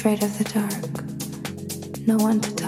afraid of the dark. No one to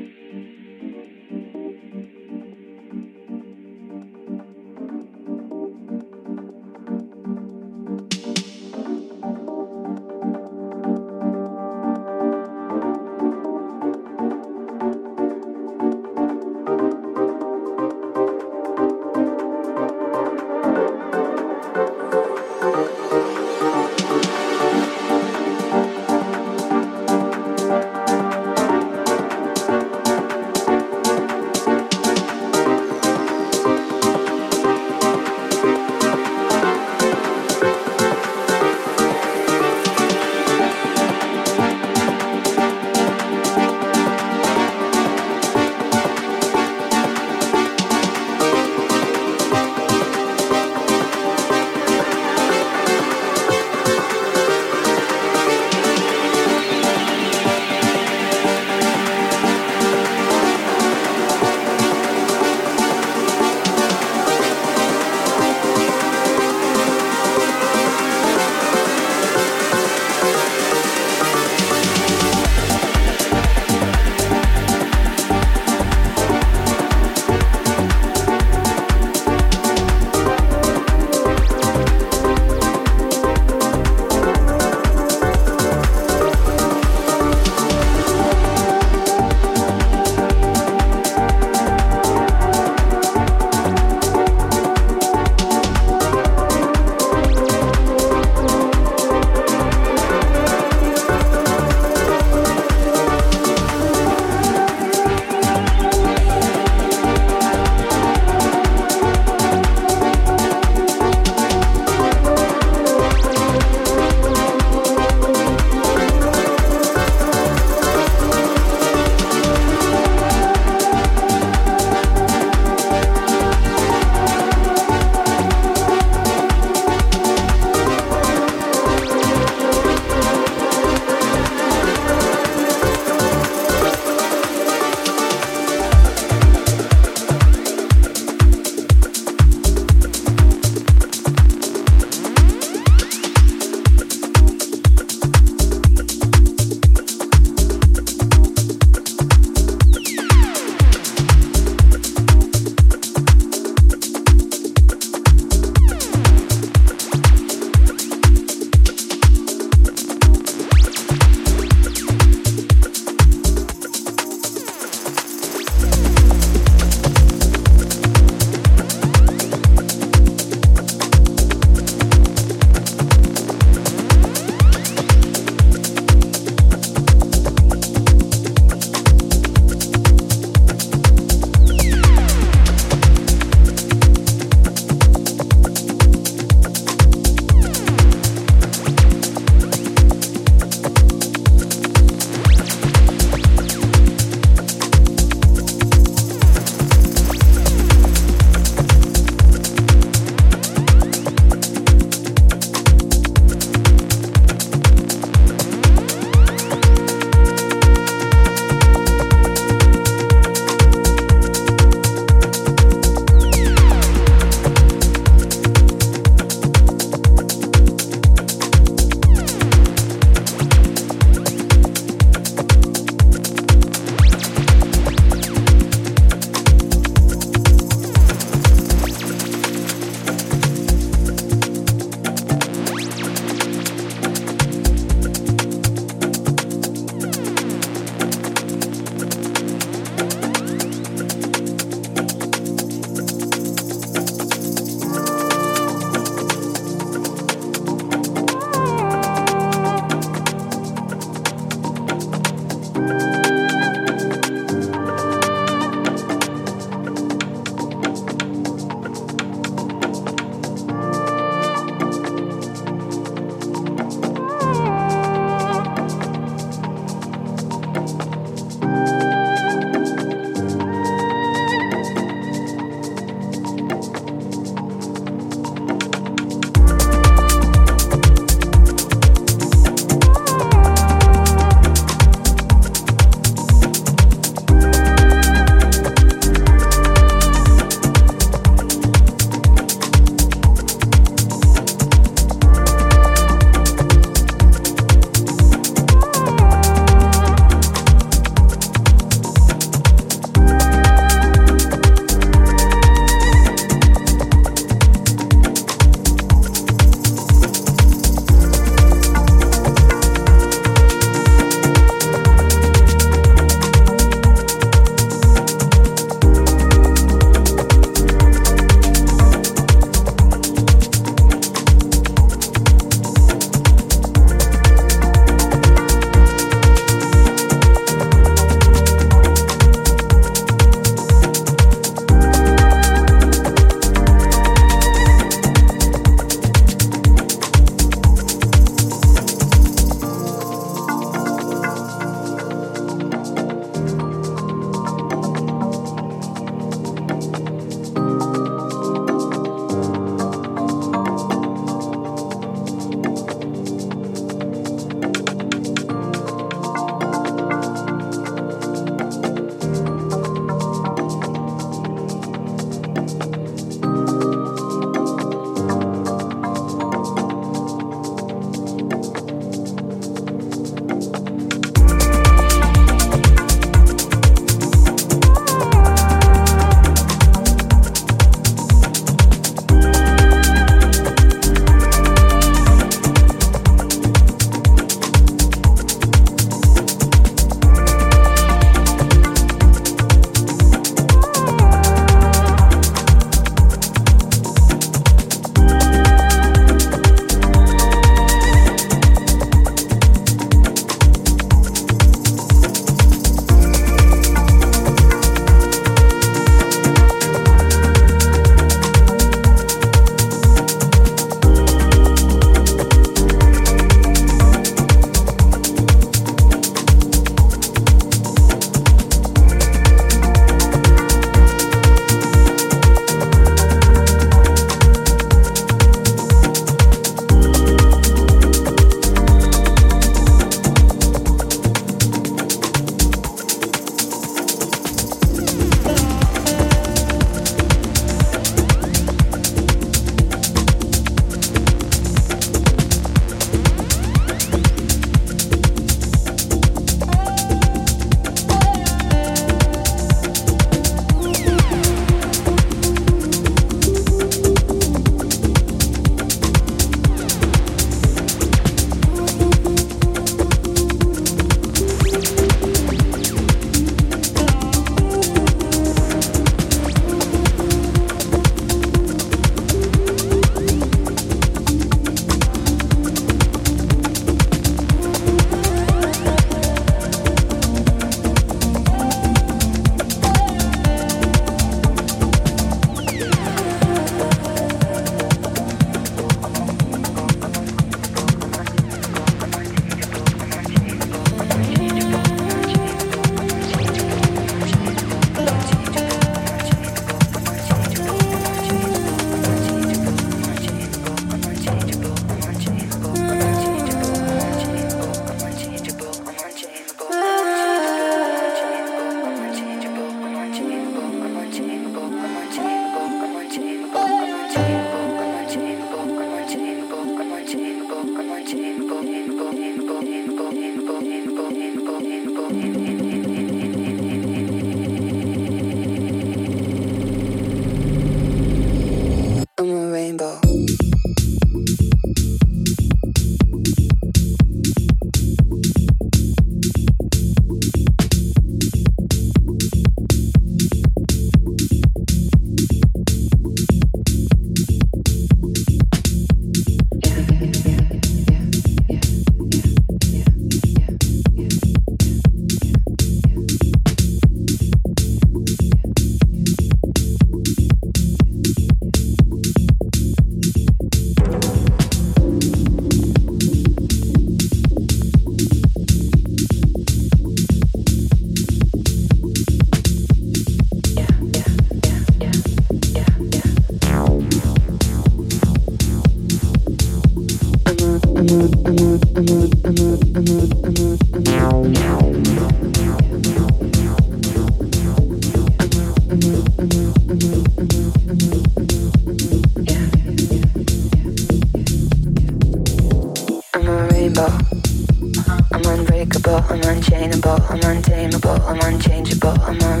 I'm unchangeable, I'm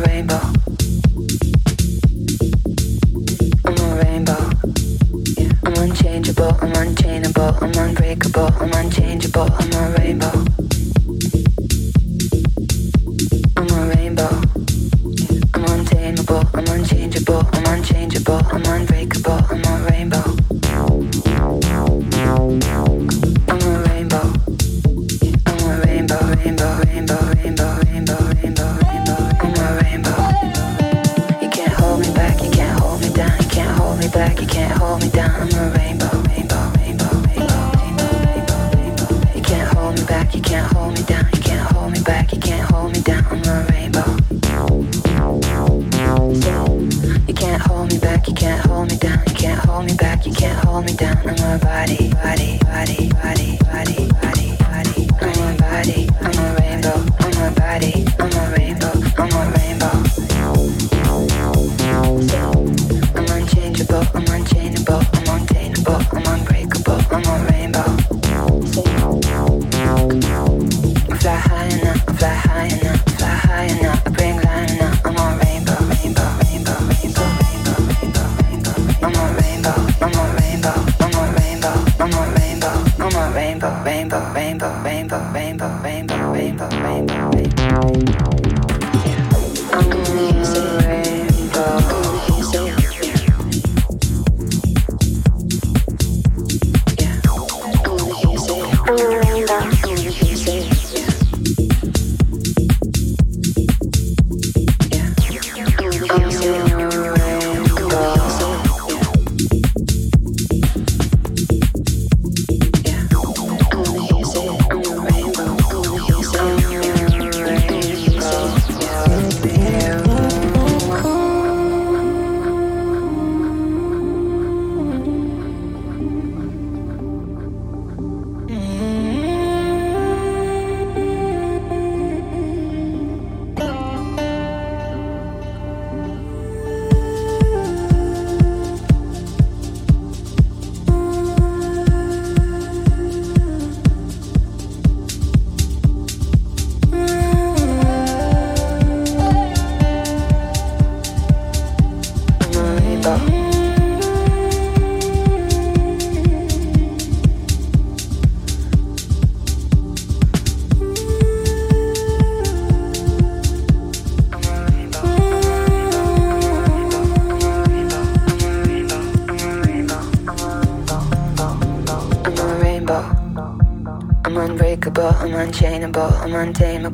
unchangeable,